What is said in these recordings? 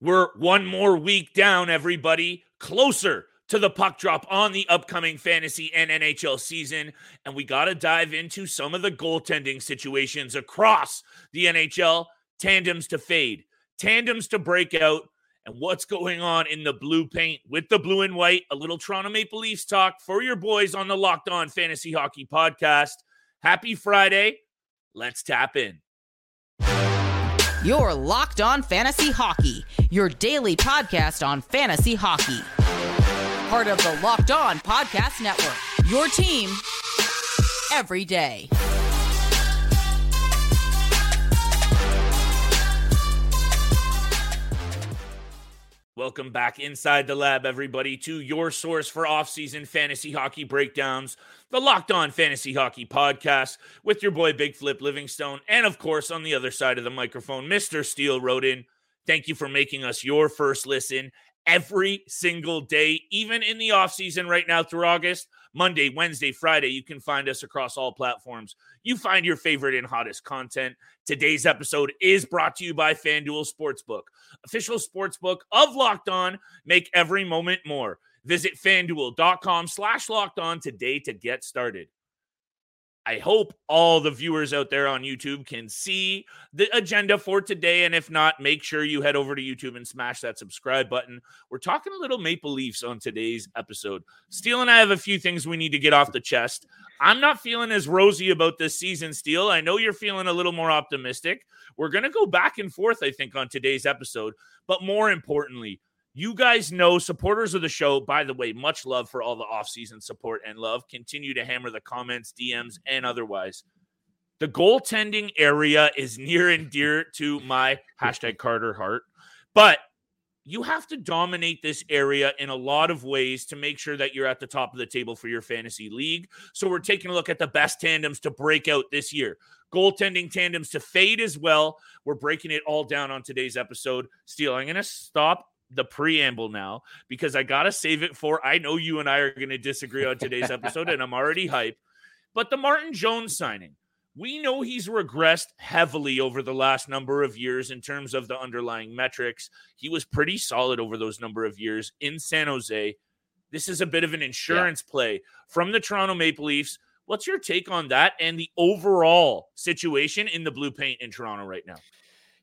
We're one more week down, everybody, closer to the puck drop on the upcoming fantasy and NHL season. And we got to dive into some of the goaltending situations across the NHL tandems to fade, tandems to break out, and what's going on in the blue paint with the blue and white. A little Toronto Maple Leafs talk for your boys on the Locked On Fantasy Hockey Podcast. Happy Friday. Let's tap in. Your Locked On Fantasy Hockey, your daily podcast on fantasy hockey. Part of the Locked On Podcast Network. Your team every day. Welcome back inside the lab, everybody, to your source for off-season fantasy hockey breakdowns, the Locked On Fantasy Hockey Podcast, with your boy Big Flip Livingstone, and of course, on the other side of the microphone, Mr. Steele Roden. Thank you for making us your first listen every single day, even in the off-season right now through August. Monday, Wednesday, Friday. You can find us across all platforms. You find your favorite and hottest content. Today's episode is brought to you by FanDuel Sportsbook, official sportsbook of Locked On. Make every moment more. Visit fanduel.com slash locked on today to get started. I hope all the viewers out there on YouTube can see the agenda for today. And if not, make sure you head over to YouTube and smash that subscribe button. We're talking a little Maple Leafs on today's episode. Steele and I have a few things we need to get off the chest. I'm not feeling as rosy about this season, Steele. I know you're feeling a little more optimistic. We're going to go back and forth, I think, on today's episode. But more importantly, you guys know supporters of the show, by the way, much love for all the off-season support and love. Continue to hammer the comments, DMs, and otherwise. The goaltending area is near and dear to my hashtag Carter heart. But you have to dominate this area in a lot of ways to make sure that you're at the top of the table for your fantasy league. So we're taking a look at the best tandems to break out this year. Goaltending tandems to fade as well. We're breaking it all down on today's episode. Steele, I'm going to stop the preamble now because I got to save it for I know you and I are going to disagree on today's episode and I'm already hyped. But the Martin Jones signing, we know he's regressed heavily over the last number of years in terms of the underlying metrics. He was pretty solid over those number of years in San Jose. This is a bit of an insurance yeah. play from the Toronto Maple Leafs. What's your take on that and the overall situation in the blue paint in Toronto right now?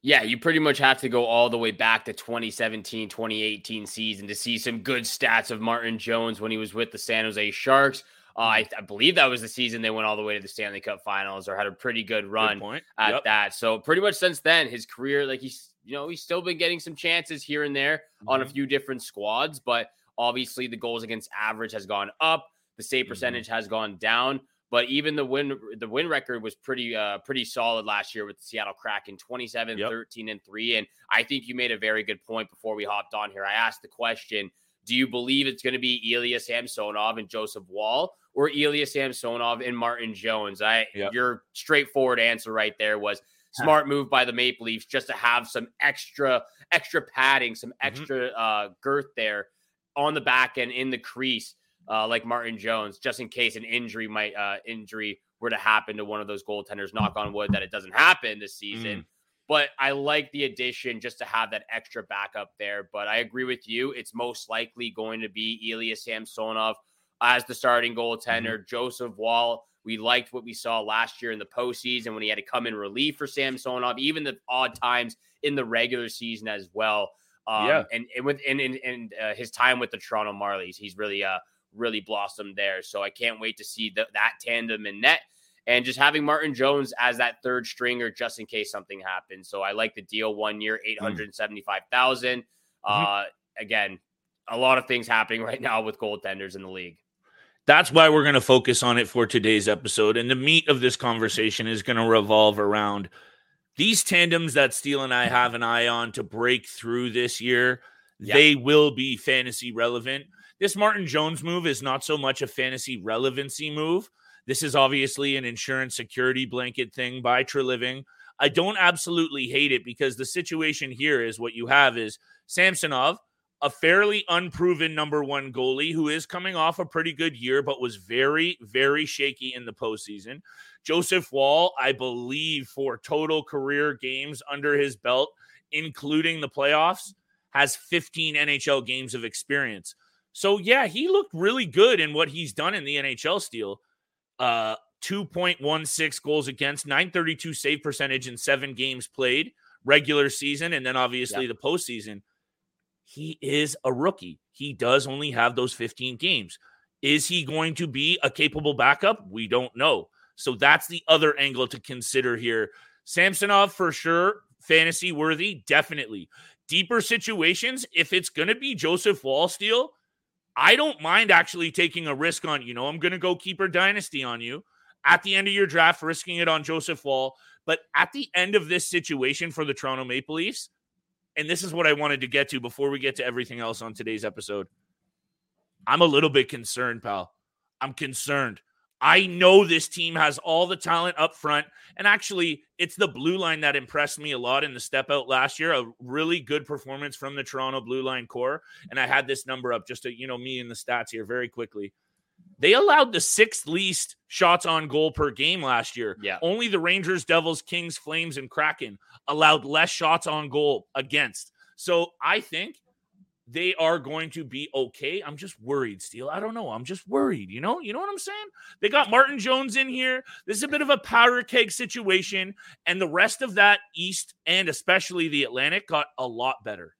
Yeah, you pretty much have to go all the way back to 2017, 2018 season to see some good stats of Martin Jones when he was with the San Jose Sharks. Uh, I, mm-hmm. I, believe that was the season they went all the way to the Stanley Cup Finals or had a pretty good run good at yep. that. So pretty much since then, his career, like he's you know he's still been getting some chances here and there mm-hmm. on a mm-hmm. few different squads, but obviously the goals against average has gone up, the save mm-hmm. percentage mm-hmm. has gone down. But even the win the win record was pretty uh pretty solid last year with the Seattle Kraken 27 yep. 13 and 3 and I think you made a very good point before we hopped on here. I asked the question, do you believe it's going to be Ilya Samsonov and Joseph Woll or Ilya Samsonov and Martin Jones? I yep. your straightforward answer right there was smart move by the Maple Leafs just to have some extra extra padding, some mm-hmm. extra mm-hmm. uh girth there on the back end in the crease uh, like Martin Jones, just in case an injury might uh, injury were to happen to one of those goaltenders. Knock on wood that it doesn't happen this season. Mm. But I like the addition just to have that extra backup there. But I agree with you; it's most likely going to be Ilya Samsonov as the starting goaltender. Mm-hmm. Joseph Woll. We liked what we saw last year in the postseason when he had to come in relief for Samsonov, even the odd times in the regular season as well. Um, yeah, and, and with and and, and uh, his time with the Toronto Marlies, he's really uh really blossomed there. So I can't wait to see the, that tandem in net and just having Martin Jones as that third stringer just in case something happens. So I like the deal one year, mm. 875,000. Mm-hmm. Uh, again, a lot of things happening right now with goaltenders in the league. That's why we're going to focus on it for today's episode. And the meat of this conversation is going to revolve around these tandems that Steele and I have an eye on to break through this year. Yep. They will be fantasy relevant. This Martin Jones move is not so much a fantasy relevancy move. This is obviously an insurance security blanket thing by Treliving. I don't absolutely hate it because the situation here is what you have is Samsonov, a fairly unproven number one goalie who is coming off a pretty good year, but was very, very shaky in the postseason. Joseph Woll, I believe, for total career games under his belt, including the playoffs, has 15 NHL games of experience. So yeah, he looked really good in what he's done in the NHL Steele. Uh 2.16 goals against, 932 save percentage in seven games played, regular season, and then obviously the postseason. He is a rookie. He does only have those 15 games. Is he going to be a capable backup? We don't know. So that's the other angle to consider here. Samsonov for sure, fantasy worthy, definitely. Deeper situations, if it's going to be Joseph Wallsteal, I don't mind actually taking a risk on, you know, I'm going to go keeper dynasty on you at the end of your draft, risking it on Joseph Woll. But at the end of this situation for the Toronto Maple Leafs, and this is what I wanted to get to before we get to everything else on today's episode. I'm a little bit concerned, pal. I'm concerned. I know this team has all the talent up front. And actually, it's the blue line that impressed me a lot in the step out last year. A really good performance from the Toronto blue line core. And I had this number up just to, you know, me and the stats here very quickly. They allowed the sixth least shots on goal per game last year. Yeah. Only the Rangers, Devils, Kings, Flames, and Kraken allowed less shots on goal against. So I think they are going to be okay. I'm just worried, Steele. I don't know. I'm just worried. You know, you know what I'm saying? They got Martin Jones in here. This is a bit of a powder keg situation, and the rest of that East and especially the Atlantic got a lot better.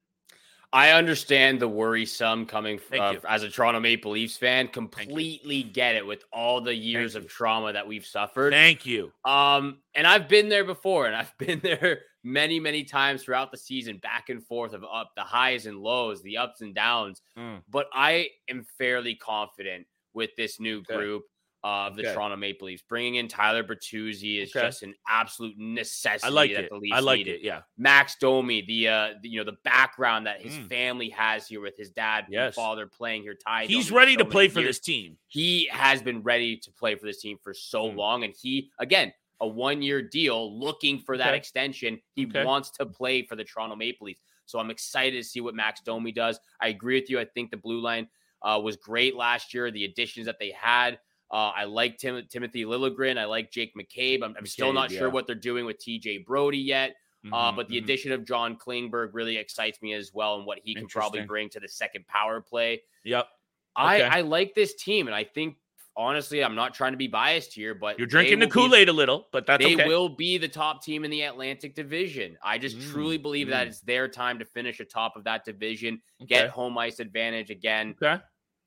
I understand the worrisome coming uh, as a Toronto Maple Leafs fan. Completely get it with all the years Thank of you. trauma that we've suffered. Thank you. Um, and I've been there before, and I've been there many, many times throughout the season, back and forth of up the highs and lows, the ups and downs. Mm. But I am fairly confident with this new Okay. group of the Okay. Toronto Maple Leafs. Bringing in Tyler Bertuzzi is Okay. just an absolute necessity I like it. the Leafs I like needed. it. Yeah. Max Domi, the uh, the, you know, the background that his Mm. family has here with his dad and Yes. father playing here, Ty. He's Domi ready so to play for this team. he has been ready to play for this team for so Mm. long. And he, again, a one year deal looking for that Okay. extension. He Okay. wants to play for the Toronto Maple Leafs. So I'm excited to see what Max Domi does. I agree with you. I think the blue line uh, was great last year. The additions that they had. Uh, I like Tim- Timothy Liljegren. I like Jake McCabe. I'm, I'm still not McCabe, sure what they're doing with TJ Brodie yet. Uh, Mhm, but the mhm. addition of John Klingberg really excites me as well and what he can probably bring to the second power play. Yep. I, I like this team, and I think honestly, I'm not trying to be biased here, but You're drinking the Kool Aid a little, but that's They okay. will be the top team in the Atlantic Division. I just Mm, truly believe that mm. it's their time to finish atop of that division, Okay. get home ice advantage again, Okay.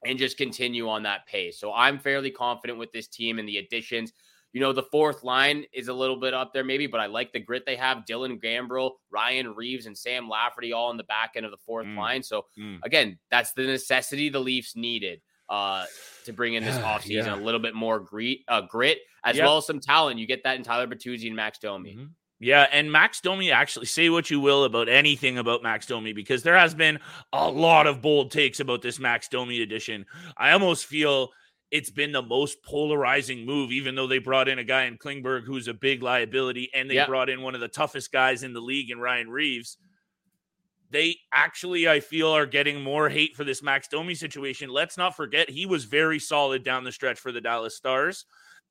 and just continue on that pace. So I'm fairly confident with this team and the additions. You know, the fourth line is a little bit up there, maybe, but I like the grit they have. Dylan Gambrell, Ryan Reaves, and Sam Lafferty all in the back end of the fourth Mm. line. So Mm. again, that's the necessity the Leafs needed uh, to bring in this offseason Yeah. a little bit more grit, uh, grit as Yep. well as some talent. You get that in Tyler Bertuzzi and Max Domi. Mhm. Yeah, and Max Domi actually say what you will about anything about Max Domi because there has been a lot of bold takes about this Max Domi edition. I almost feel it's been the most polarizing move, even though they brought in a guy in Klingberg who's a big liability, and they Yeah. brought in one of the toughest guys in the league in Ryan Reaves. They actually, I feel, are getting more hate for this Max Domi situation. Let's not forget he was very solid down the stretch for the Dallas Stars.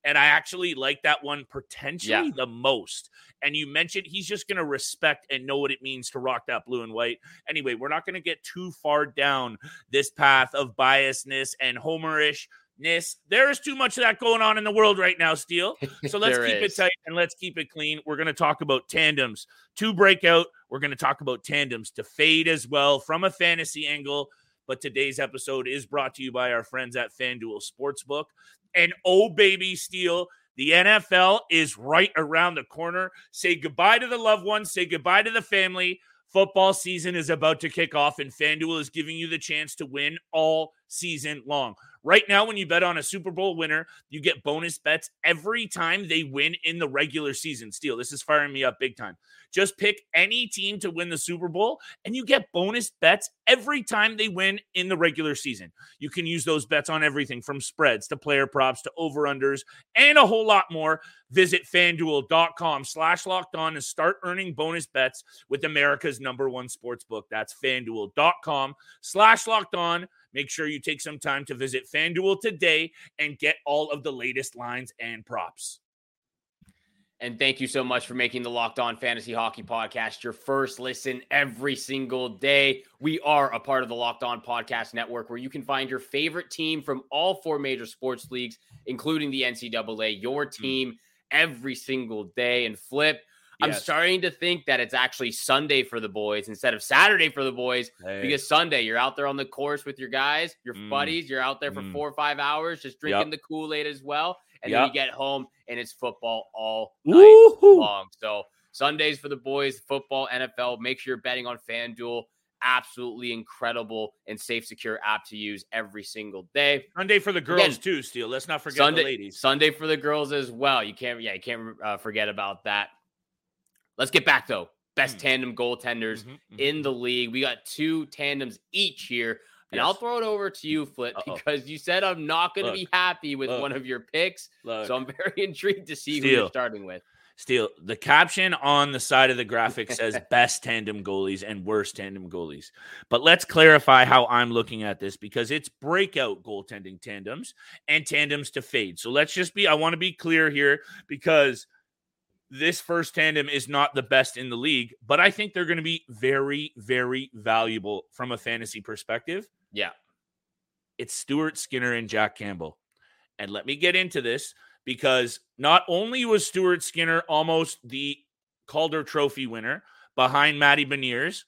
And I actually like that one potentially the most. And you mentioned he's just going to respect and know what it means to rock that blue and white. Anyway, we're not going to get too far down this path of biasness and homerishness. There is too much of that going on in the world right now, Steele. So let's keep is. it tight and let's keep it clean. We're going to talk about tandems to break out. We're going to talk about tandems to fade as well from a fantasy angle. But today's episode is brought to you by our friends at FanDuel Sportsbook. And oh, baby, Steele, the NFL is right around the corner. Say goodbye to the loved ones, say goodbye to the family. Football season is about to kick off, and FanDuel is giving you the chance to win all season long. Right now, when you bet on a Super Bowl winner, you get bonus bets every time they win in the regular season. Steele, this is firing me up big time. Just pick any team to win the Super Bowl, and you get bonus bets every time they win in the regular season. You can use those bets on everything from spreads to player props to over-unders and a whole lot more. Visit fanduel.com slash locked on and start earning bonus bets with America's number one sports book. That's fanduel.com slash locked on. Make sure you take some time to visit FanDuel today and get all of the latest lines and props. And thank you so much for making the Locked On Fantasy Hockey Podcast your first listen every single day. We are a part of the Locked On Podcast Network where you can find your favorite team from all four major sports leagues, including the NCAA, your hmm. team every single day. And flip, I'm starting to think that it's actually Sunday for the boys instead of Saturday for the boys hey. because Sunday you're out there on the course with your guys, your mm. buddies. You're out there for mm. four or five hours just drinking yep. the Kool Aid as well, and yep. then you get home and it's football all night Woo-hoo. long. So Sundays for the boys, football, NFL. Make sure you're betting on FanDuel. Absolutely incredible and safe, secure app to use every single day. Sunday for the girls Again, too. Steele. Let's not forget Sunday, the ladies. Sunday for the girls as well. You can't, yeah, you can't uh, forget about that. Let's get back though. Best mm. tandem goaltenders mm-hmm, mm-hmm. in the league. We got two tandems each here. And yes. I'll throw it over to you, Flip, Uh-oh. because you said I'm not going to be happy with look, one of your picks. Look. So I'm very intrigued to see who you're starting with. Steele, the caption on the side of the graphic says best tandem goalies and worst tandem goalies. But let's clarify how I'm looking at this because it's breakout goaltending tandems and tandems to fade. So let's just be, I want to be clear here because this first tandem is not the best in the league, but I think they're going to be very, very valuable from a fantasy perspective. Yeah. It's Stuart Skinner and Jack Campbell. And let me get into this because not only was Stuart Skinner almost the Calder Trophy winner behind Matty Beniers,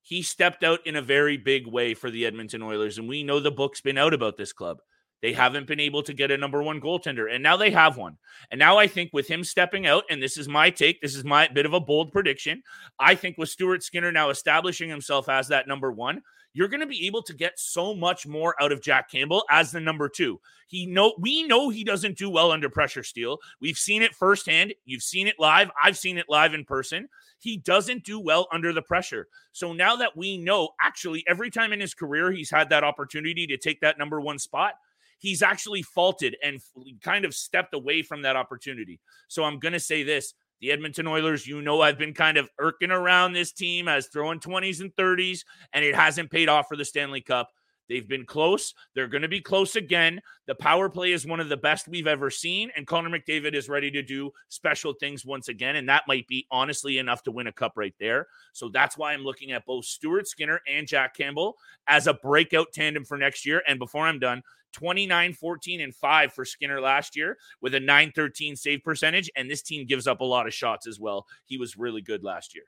he stepped out in a very big way for the Edmonton Oilers. And we know the book's been out about this club. They haven't been able to get a number one goaltender, and now they have one. And now I think with him stepping out, and this is my take, this is my bit of a bold prediction. I think with Stuart Skinner now establishing himself as that number one, you're going to be able to get so much more out of Jack Campbell as the number two. He know we know he doesn't do well under pressure. Steele. We've seen it firsthand. You've seen it live. I've seen it live in person. He doesn't do well under the pressure. So now that we know, actually, every time in his career he's had that opportunity to take that number one spot, he's actually faulted and kind of stepped away from that opportunity. So I'm going to say this the Edmonton Oilers, you know, I've been kind of irking around this team as throwing 20s and 30s, and it hasn't paid off for the Stanley Cup. They've been close. They're going to be close again. The power play is one of the best we've ever seen, and Connor McDavid is ready to do special things once again. And that might be honestly enough to win a cup right there. So that's why I'm looking at both Stuart Skinner and Jack Campbell as a breakout tandem for next year. And before I'm done, 29, 14, and 5 for Skinner last year with a 913 save percentage. And this team gives up a lot of shots as well. He was really good last year.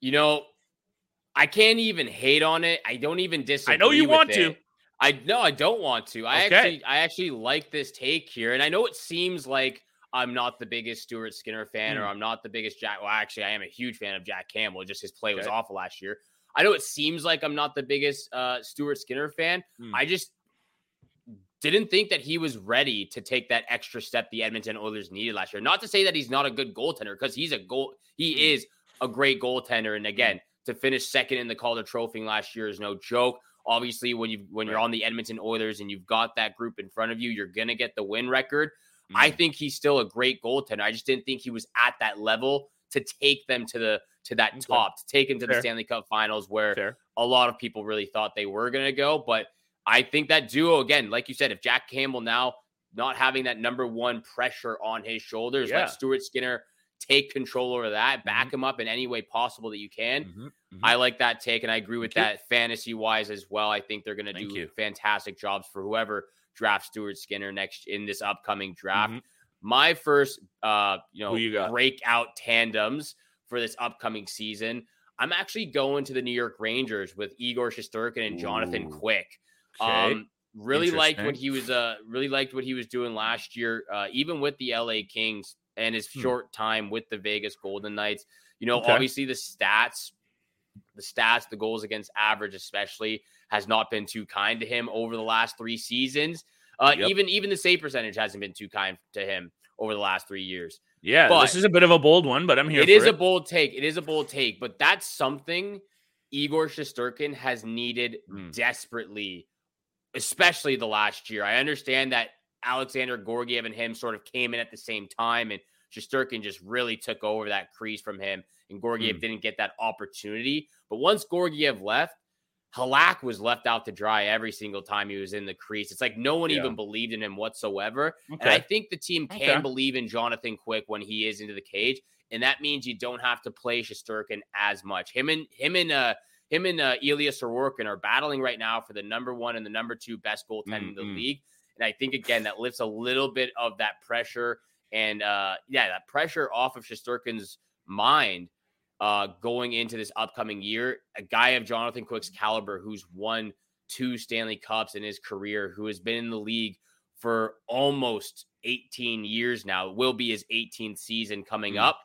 You know, I can't even hate on it. I don't even disagree. I know you want it. to. I no, I don't want to. I okay. actually I actually like this take here. And I know it seems like I'm not the biggest Stuart Skinner fan, mm. or hmm. I'm not the biggest Jack. Well, actually, I am a huge fan of Jack Campbell. Just his play okay. was awful last year. I know it seems like I'm not the biggest uh, Stuart Skinner fan. Mm. I just didn't think that he was ready to take that extra step the Edmonton Oilers needed last year. Not to say that he's not a good goaltender, because he's a goal, he mm. is a great goaltender. And again, to finish second in the Calder Trophy last year is no joke. Obviously, when you when you're on the Edmonton Oilers and you've got that group in front of you, you're gonna get the win record. Mm. I think he's still a great goaltender. I just didn't think he was at that level to take them to the to that okay. top, to take him to Fair. the Stanley Cup Finals, where Fair. a lot of people really thought they were gonna go. But I think that duo again, like you said, if Jack Campbell now not having that number one pressure on his shoulders, yeah. let Stuart Skinner take control over that, mm-hmm. back mm-hmm. him up in any way possible that you can. Mm-hmm. Mm-hmm. I like that take, and I agree with Thank that fantasy wise as well. I think they're going to do you. fantastic jobs for whoever drafts Stuart Skinner next in this upcoming draft. Mm-hmm. My first, uh, you know, you breakout tandems for this upcoming season. I'm actually going to the New York Rangers with Igor Shesterkin and Jonathan Ooh. Quick. Okay. Um, really liked what he was uh really liked what he was doing last year, uh, even with the LA Kings and his hmm. short time with the Vegas Golden Knights. You know, okay. obviously the stats, the stats, the goals against average, especially, has not been too kind to him over the last three seasons. Uh, yep. Even even the save percentage hasn't been too kind to him over the last three years. Yeah, but this is a bit of a bold one, but I'm here. It is it. a bold take. It is a bold take, but that's something Igor Shesterkin has needed mm. desperately especially the last year. I understand that Alexander Georgiev and him sort of came in at the same time, and Shesterkin just really took over that crease from him, and Georgiev mm. didn't get that opportunity. But once Georgiev left, Halak was left out to dry every single time he was in the crease. It's like no one Yeah. even believed in him whatsoever. And I think the team can Okay. believe in Jonathan Quick when he is into the cage, and that means you don't have to play Shesterkin as much. Him and him and uh him and uh, Ilya Sorokin are battling right now for the number one and the number two best goaltender in the Mhm. league. And I think again that lifts a little bit of that pressure and uh yeah, that pressure off of Shesterkin's mind uh going into this upcoming year. A guy of Jonathan Quick's caliber who's won two Stanley Cups in his career, who has been in the league for almost 18 years now. It will be his 18th season coming Mm. up.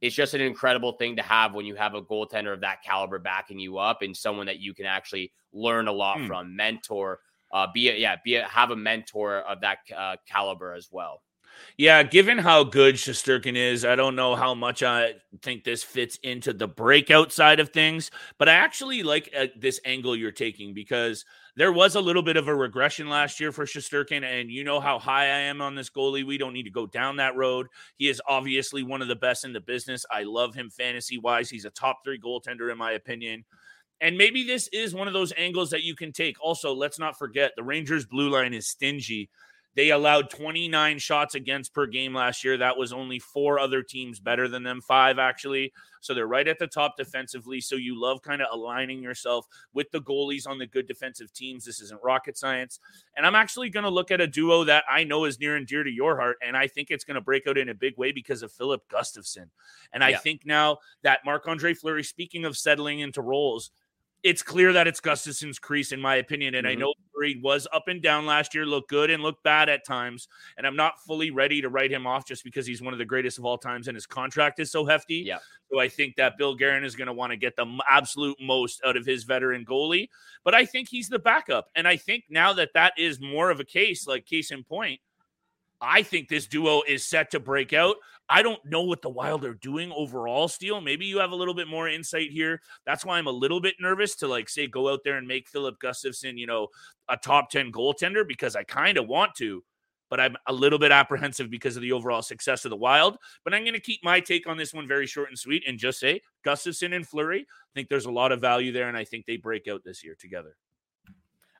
It's just an incredible thing to have when you have a goaltender of that caliber backing you up and someone that you can actually learn a lot Mm. from, mentor, uh, be a, yeah, be a, have a mentor of that uh, caliber as well. Yeah, given how good Shesterkin is, I don't know how much I think this fits into the breakout side of things, but I actually like uh, this angle you're taking because there was a little bit of a regression last year for Shesterkin, and you know how high I am on this goalie. We don't need to go down that road. He is obviously one of the best in the business. I love him fantasy wise. He's a top three goaltender, in my opinion. And maybe this is one of those angles that you can take. Also, let's not forget the Rangers' blue line is stingy. They allowed 29 shots against per game last year. That was only four other teams better than them, five actually. So they're right at the top defensively. So you love kind of aligning yourself with the goalies on the good defensive teams. This isn't rocket science. And I'm actually going to look at a duo that I know is near and dear to your heart. And I think it's going to break out in a big way because of Filip Gustavsson. And I Yeah. think now that Marc Andre Fleury, speaking of settling into roles, it's clear that it's Gustavsson's crease, in my opinion. And I Mhm. know Fleury was up and down last year, looked good and looked bad at times. And I'm not fully ready to write him off just because he's one of the greatest of all times and his contract is so hefty. Yeah. So I think that Bill Guerin is going to want to get the absolute most out of his veteran goalie. But I think he's the backup. And I think now that that is more of a case, like case in point, I think this duo is set to break out. I don't know what the Wild are doing overall, Steele. Maybe you have a little bit more insight here. That's why I'm a little bit nervous to like say go out there and make Filip Gustavsson, you know, a top 10 goaltender because I kind of want to, but I'm a little bit apprehensive because of the overall success of the Wild. But I'm going to keep my take on this one very short and sweet and just say Gustavsson and Fleury. I think there's a lot of value there, and I think they break out this year together.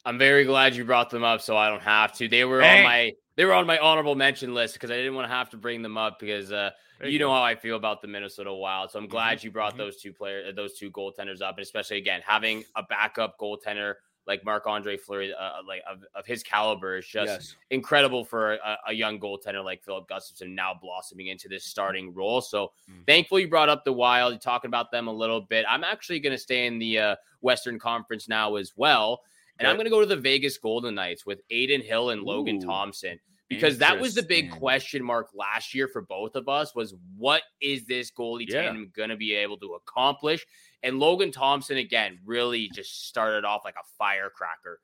I'm very glad you brought them up, so I don't have to. They were Hey. on my they were on my honorable mention list because I didn't want to have to bring them up because uh, There you know how I feel about the Minnesota Wild. So I'm glad you brought mhm. those two players, those two goaltenders up, and especially again having a backup goaltender like Marc Andre Fleury, uh, like of, of his caliber, is just Yes. incredible for a, a young goaltender like Filip Gustavsson now blossoming into this starting role. So Mhm. thankfully you brought up the Wild. You're talking about them a little bit. I'm actually going to stay in the uh, Western Conference now as well. And I'm going to go to the Vegas Golden Knights with Adin Hill and Logan Ooh, Thompson because that was the big question mark last year for both of us was what is this goalie Yeah. tandem going to be able to accomplish? And Logan Thompson again really just started off like a firecracker.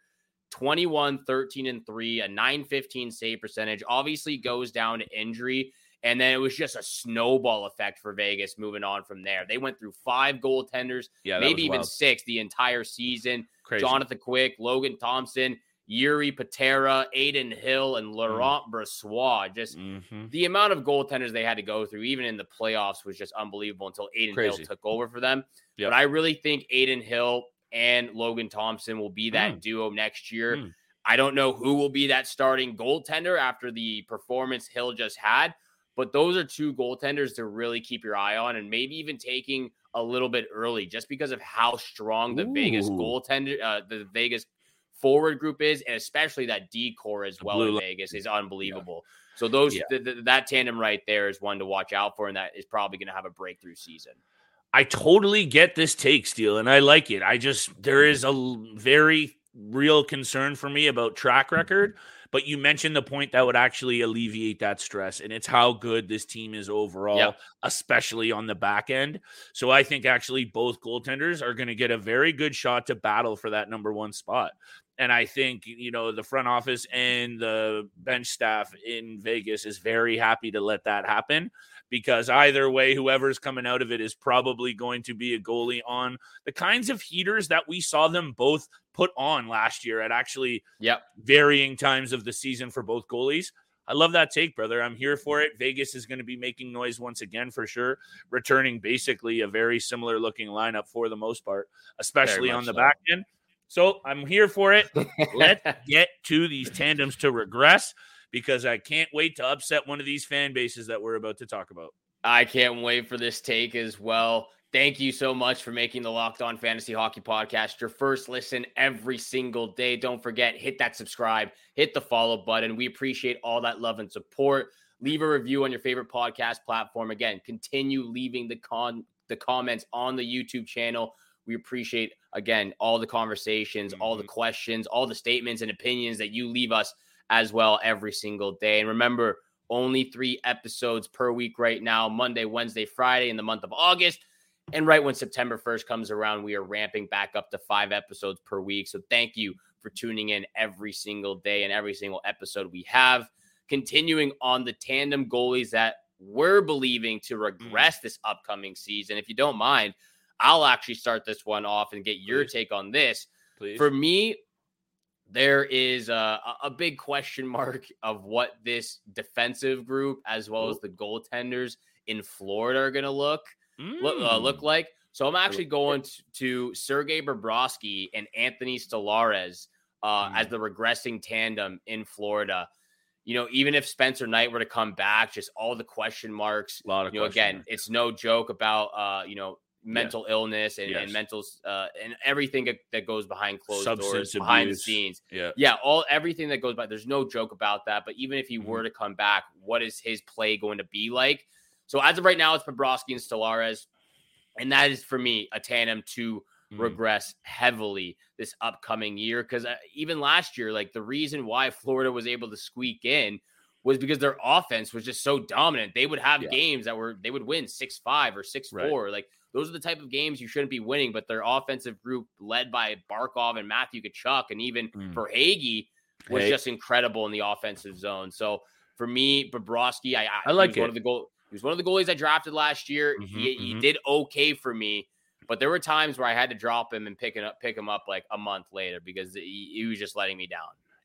21 13 and 3 a 915 save percentage obviously goes down to injury and then it was just a snowball effect for Vegas moving on from there. They went through five goaltenders, Yeah, maybe even wild. six the entire season. Crazy. Jonathan Quick, Logan Thompson, Jiri Patera, Adin Hill, Mm. and Laurent Brossoit. Just Mhm. the amount of goaltenders they had to go through, even in the playoffs, was just unbelievable until Adin Crazy. Hill took over for them. Yep. But I really think Adin Hill and Logan Thompson will be that Mm. duo next year. Mm. I don't know who will be that starting goaltender after the performance Hill just had, but those are two goaltenders to really keep your eye on and maybe even taking a little bit early just because of how strong the Vegas goaltender, uh, the Vegas forward group is, and especially that D core as well in. Vegas is unbelievable. So those Yeah. th- th- that tandem right there is one to watch out for, and that is probably going to have a breakthrough season. I totally get this take, Steele, and I like it. I just there is a very real concern for me about track record, but you mentioned the point that would actually alleviate that stress, and it's how good this team is overall, Yep. especially on the back end. So I think actually both goaltenders are going to get a very good shot to battle for that number one spot. And I think, you know, the front office and the bench staff in Vegas is very happy to let that happen because either way, whoever's coming out of it is probably going to be a goalie on the kinds of heaters that we saw them both put on last year at actually Yep. varying times of the season for both goalies. I love that take, brother. I'm here for it. Vegas is going to be making noise once again for sure, returning basically a very similar looking lineup for the most part, especially on the so. back end. So I'm here for it. Let's get to these tandems to regress because I can't wait to upset one of these fan bases that we're about to talk about. I can't wait for this take as well. Thank you so much for making the Locked On Fantasy Hockey Podcast your first listen every single day. Don't forget, hit that subscribe, hit the follow button. We appreciate all that love and support. Leave a review on your favorite podcast platform. Again, continue leaving the con the comments on the YouTube channel. We appreciate again all the conversations, mm-hmm. all the mm-hmm. questions, all the statements and opinions that you leave us as well every single day. And remember, only three episodes per week right now Monday, Wednesday, Friday in the month of August. And right when September 1st comes around, we are ramping back up to five episodes per week. So thank you for tuning in every single day and every single episode we have. Continuing on the tandem goalies that we're believing to mm. regress this upcoming season. If you don't mind, I'll actually start this one off and get your Please. take on this. Please. For me, there is a, a, big question mark of what this defensive group, as well as the goaltenders in Florida, are going to look mm. look, uh, look like. So I'm actually going to, to Sergei Bobrovsky and Anthony Stolarz uh, mm. as the regressing tandem in Florida. You know, even if Spencer Knight were to come back, just all the question marks. A lot of you know, again, marks. it's no joke about uh, you know mental yeah. illness and, yes. and mental uh, and everything that goes behind closed Substance doors, abuse. behind the scenes. Yeah, yeah, all everything that goes by. There's no joke about that. But even if he mm-hmm. were to come back, what is his play going to be like? So as of right now, it's Bobrovsky and Stolarz. And that is for me a tandem to mm. regress heavily this upcoming year. Because uh, even last year, like the reason why Florida was able to squeak in was because their offense was just so dominant. They would have yeah. games that were they would win six five or six right. four. Like those are the type of games you shouldn't be winning. But their offensive group, led by Barkov and Matthew Tkachuk, and even mm. Verhaeghe, was hey. just incredible in the offensive zone. So for me, Bobrovsky, I, I, I like one of the goal. He was one of the goalies I drafted last year. Mm-hmm, he, mm-hmm. he did okay for me, but there were times where I had to drop him and pick it up, pick him up like a month later because he, he was just letting me down.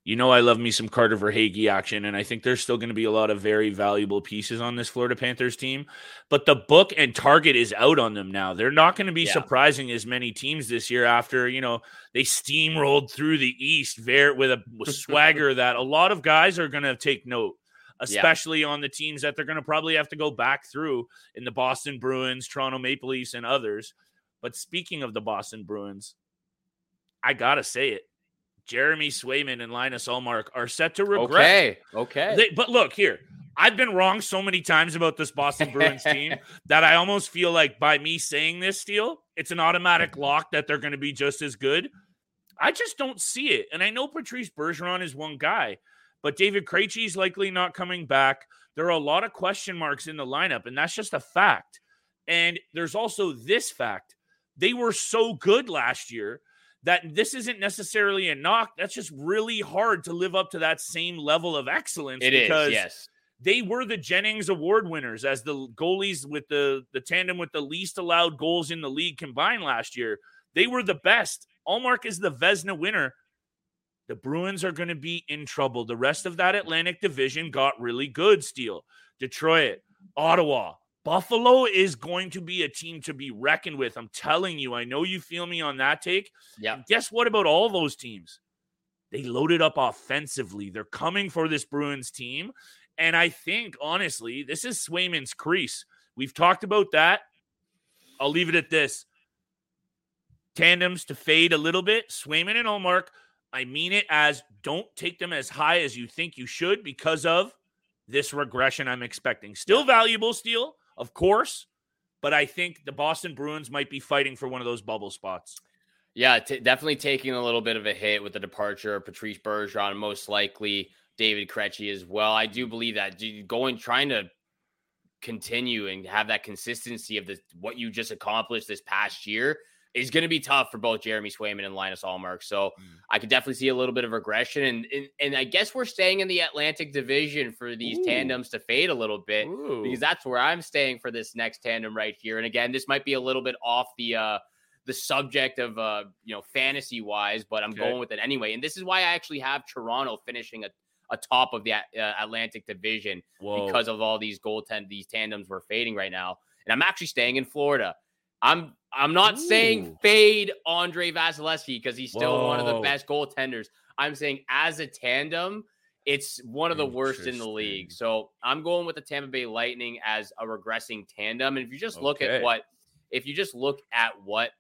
You know, I love me some Carter Verhaeghe action, and I think there's still going to be a lot of very valuable pieces on this Florida Panthers team. But the book and target is out on them now. They're not going to be yeah. surprising as many teams this year after, you know, they steamrolled through the East very, with a with swagger that a lot of guys are going to take note especially yeah. on the teams that they're going to probably have to go back through in the Boston Bruins, Toronto Maple Leafs, and others. But speaking of the Boston Bruins, I got to say it. Jeremy Swayman and Linus Ullmark are set to regret. Okay. Okay. They, but look here, I've been wrong so many times about this Boston Bruins team that I almost feel like by me saying this deal, it's an automatic lock that they're going to be just as good. I just don't see it. And I know Patrice Bergeron is one guy, but David Krejci's likely not coming back. There are a lot of question marks in the lineup, and that's just a fact. And there's also this fact they were so good last year that this isn't necessarily a knock. That's just really hard to live up to that same level of excellence. It because is, yes. They were the Jennings Award winners as the goalies with the, the tandem with the least allowed goals in the league combined last year. They were the best. Ullmark is the Vezina winner the Bruins are going to be in trouble. The rest of that Atlantic division got really good, Steele. Detroit, Ottawa, Buffalo is going to be a team to be reckoned with. I'm telling you. I know you feel me on that take. Yeah. Guess what about all those teams? They loaded up offensively. They're coming for this Bruins team. And I think, honestly, this is Swayman's crease. We've talked about that. I'll leave it at this tandems to fade a little bit. Swayman and Ullmark I mean it as don't take them as high as you think you should because of this regression I'm expecting. Still valuable, Steele, of course, but I think the Boston Bruins might be fighting for one of those bubble spots. Yeah, t- definitely taking a little bit of a hit with the departure of Patrice Bergeron, most likely David Krejci as well. I do believe that going trying to continue and have that consistency of the what you just accomplished this past year is going to be tough for both Jeremy Swayman and Linus Ullmark. So mm. I could definitely see a little bit of regression. And, and, and I guess we're staying in the Atlantic division for these Ooh. tandems to fade a little bit Ooh. because that's where I'm staying for this next tandem right here. And again, this might be a little bit off the uh the subject of uh you know fantasy wise, but I'm okay. going with it anyway. And this is why I actually have Toronto finishing a atop of the uh, Atlantic division Whoa. because of all these goaltend these tandems we're fading right now. And I'm actually staying in Florida. I'm I'm not Ooh. saying fade Andre Vasilevskiy because he's still one of the best goaltenders. I'm saying as a tandem, it's one of the worst in the league. So I'm going with the Tampa Bay Lightning as a regressing tandem. And if you just look Okay. at what, if you just look at what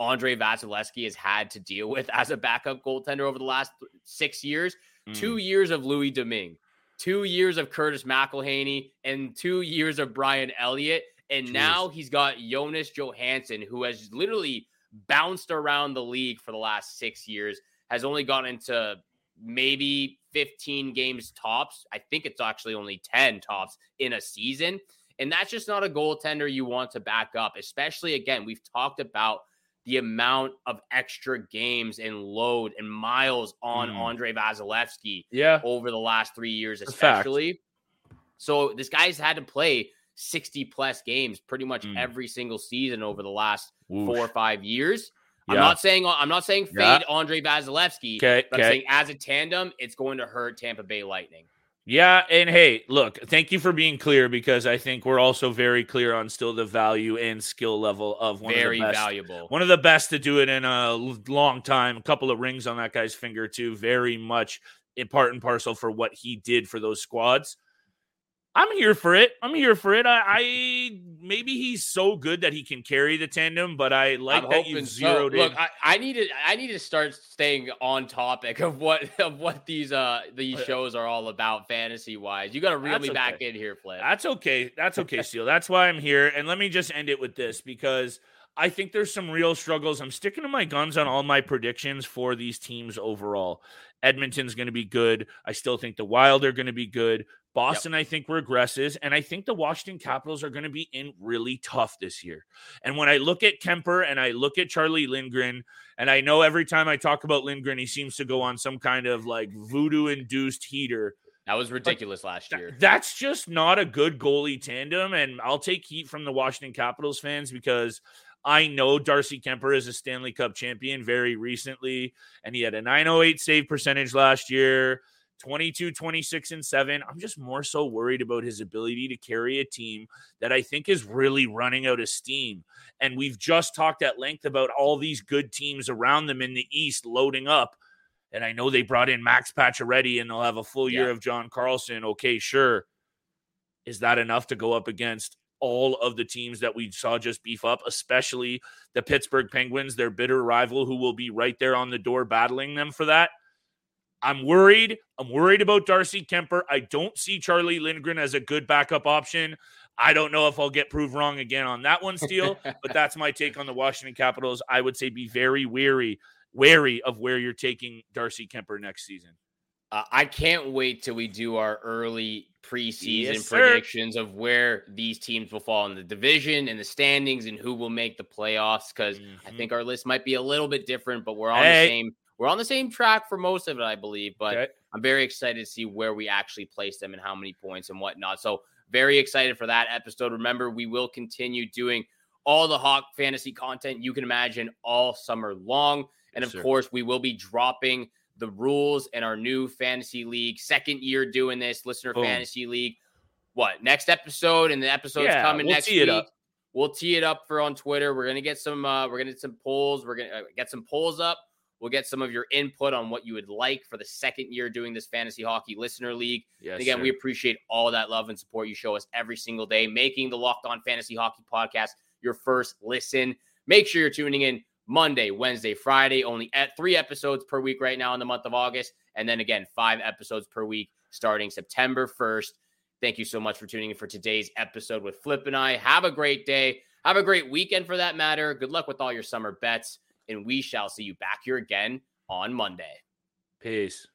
Andre Vasilevskiy has had to deal with as a backup goaltender over the last six years, Mm. two years of Louis Domingue, two years of Curtis McElhinney, and two years of Brian Elliott. And Jeez. now he's got Jonas Johansson, who has literally bounced around the league for the last six years, has only gotten into maybe 15 games tops. I think it's actually only 10 tops in a season. And that's just not a goaltender you want to back up, especially again, we've talked about the amount of extra games and load and miles on Mm. Andre Vasilevskiy Yeah. over the last three years, especially. So this guy's had to play 60 plus games pretty much Mm. every single season over the last Whoosh. four or five years. I'm not saying I'm not saying fade Yeah. Andre Vasilevskiy, Okay. but I'm Okay. saying as a tandem, it's going to hurt Tampa Bay Lightning. Yeah, and hey, look, thank you for being clear because I think we're also very clear on still the value and skill level of one Very of the best, valuable. one of the best to do it in a long time. A couple of rings on that guy's finger too. Very much in part and parcel for what he did for those squads. I'm here for it. I'm here for it. I, I maybe he's so good that he can carry the tandem, but I like I'm that so. zeroed in. Look, I, I need to I need to start staying on topic of what of what these uh these Uh, shows are all about fantasy wise. You got to reel That's me back in here, Flip. That's okay. That's okay, Steele. That's why I'm here. And let me just end it with this because I think there's some real struggles. I'm sticking to my guns on all my predictions for these teams overall. Edmonton's going to be good. I still think the Wild are going to be good. Boston, I think, regresses. And I think the Washington Capitals are going to be in really tough this year. And when I look at Kuemper and I look at Charlie Lindgren, and I know every time I talk about Lindgren, he seems to go on some kind of like voodoo induced heater. that was ridiculous last Th- year. That's just not a good goalie tandem. And I'll take heat from the Washington Capitals fans because I know Darcy Kuemper is a Stanley Cup champion very recently, and he had a 908 save percentage last year. 22, 26, and 7. I'm just more so worried about his ability to carry a team that I think is really running out of steam. And we've just talked at length about all these good teams around them in the East loading up. And I know they brought in Max Pacioretty and they'll have a full year Yeah. of John Carlson. Okay, sure. Is that enough to go up against all of the teams that we saw just beef up, especially the Pittsburgh Penguins, their bitter rival, who will be right there on the door battling them for that? I'm worried. I'm worried about Darcy Kuemper. I don't see Charlie Lindgren as a good backup option. I don't know if I'll get proved wrong again on that one, Steele, but that's my take on the Washington Capitals. I would say be very weary, wary of where you're taking Darcy Kuemper next season. Uh, I can't wait till we do our early preseason Yes, predictions of where these teams will fall in the division and the standings and who will make the playoffs. Because I Mhm. think our list might be a little bit different, but we're on Hey. the same we're on the same track for most of it, I believe. But Okay. I'm very excited to see where we actually place them and how many points and whatnot. So very excited for that episode. Remember, we will continue doing all the Hawk fantasy content you can imagine all summer long. And of course, we will be dropping the rules in our new fantasy league. Second year doing this, listener Boom. fantasy league. What next episode? And the episode's Yeah, coming we'll next tee it week. up. We'll tee it up for on Twitter. We're gonna get some. uh We're gonna get some polls. We're gonna uh, get some polls up. We'll get some of your input on what you would like for the second year doing this fantasy hockey listener league. Yes, And again, sir. we appreciate all that love and support you show us every single day, making the Locked On Fantasy Hockey Podcast your first listen. Make sure you're tuning in Monday, Wednesday, Friday, only at three episodes per week right now in the month of August. And then again, five episodes per week starting September 1st. Thank you so much for tuning in for today's episode with Flip and I. Have a great day. Have a great weekend for that matter. Good luck with all your summer bets. And we shall see you back here again on Monday. Peace.